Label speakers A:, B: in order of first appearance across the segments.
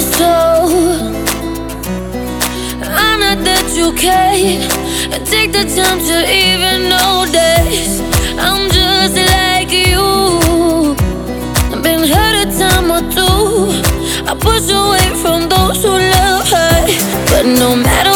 A: feel so honored that you came and take the time to even notice. I'm just like you. I've been hurt a time or two. I push away from those who love her, but no matter.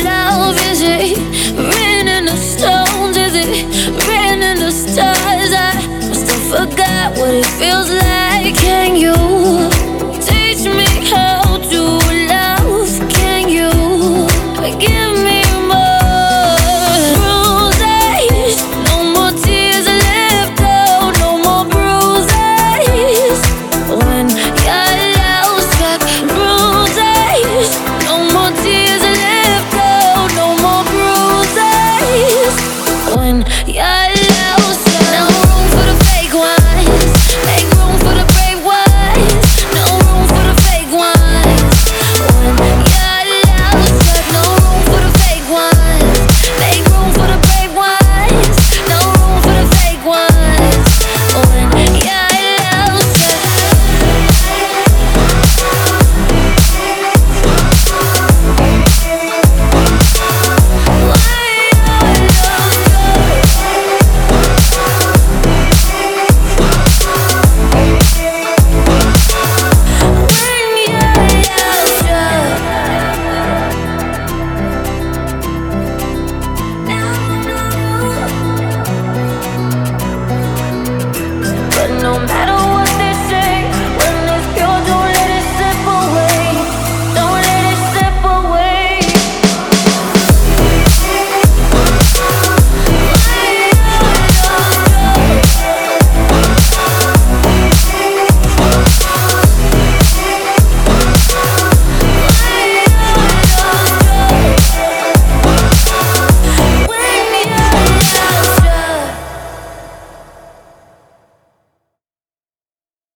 A: Love, is it? Written in the stones, is it? Written in the stars. I must have forgot what it feels like.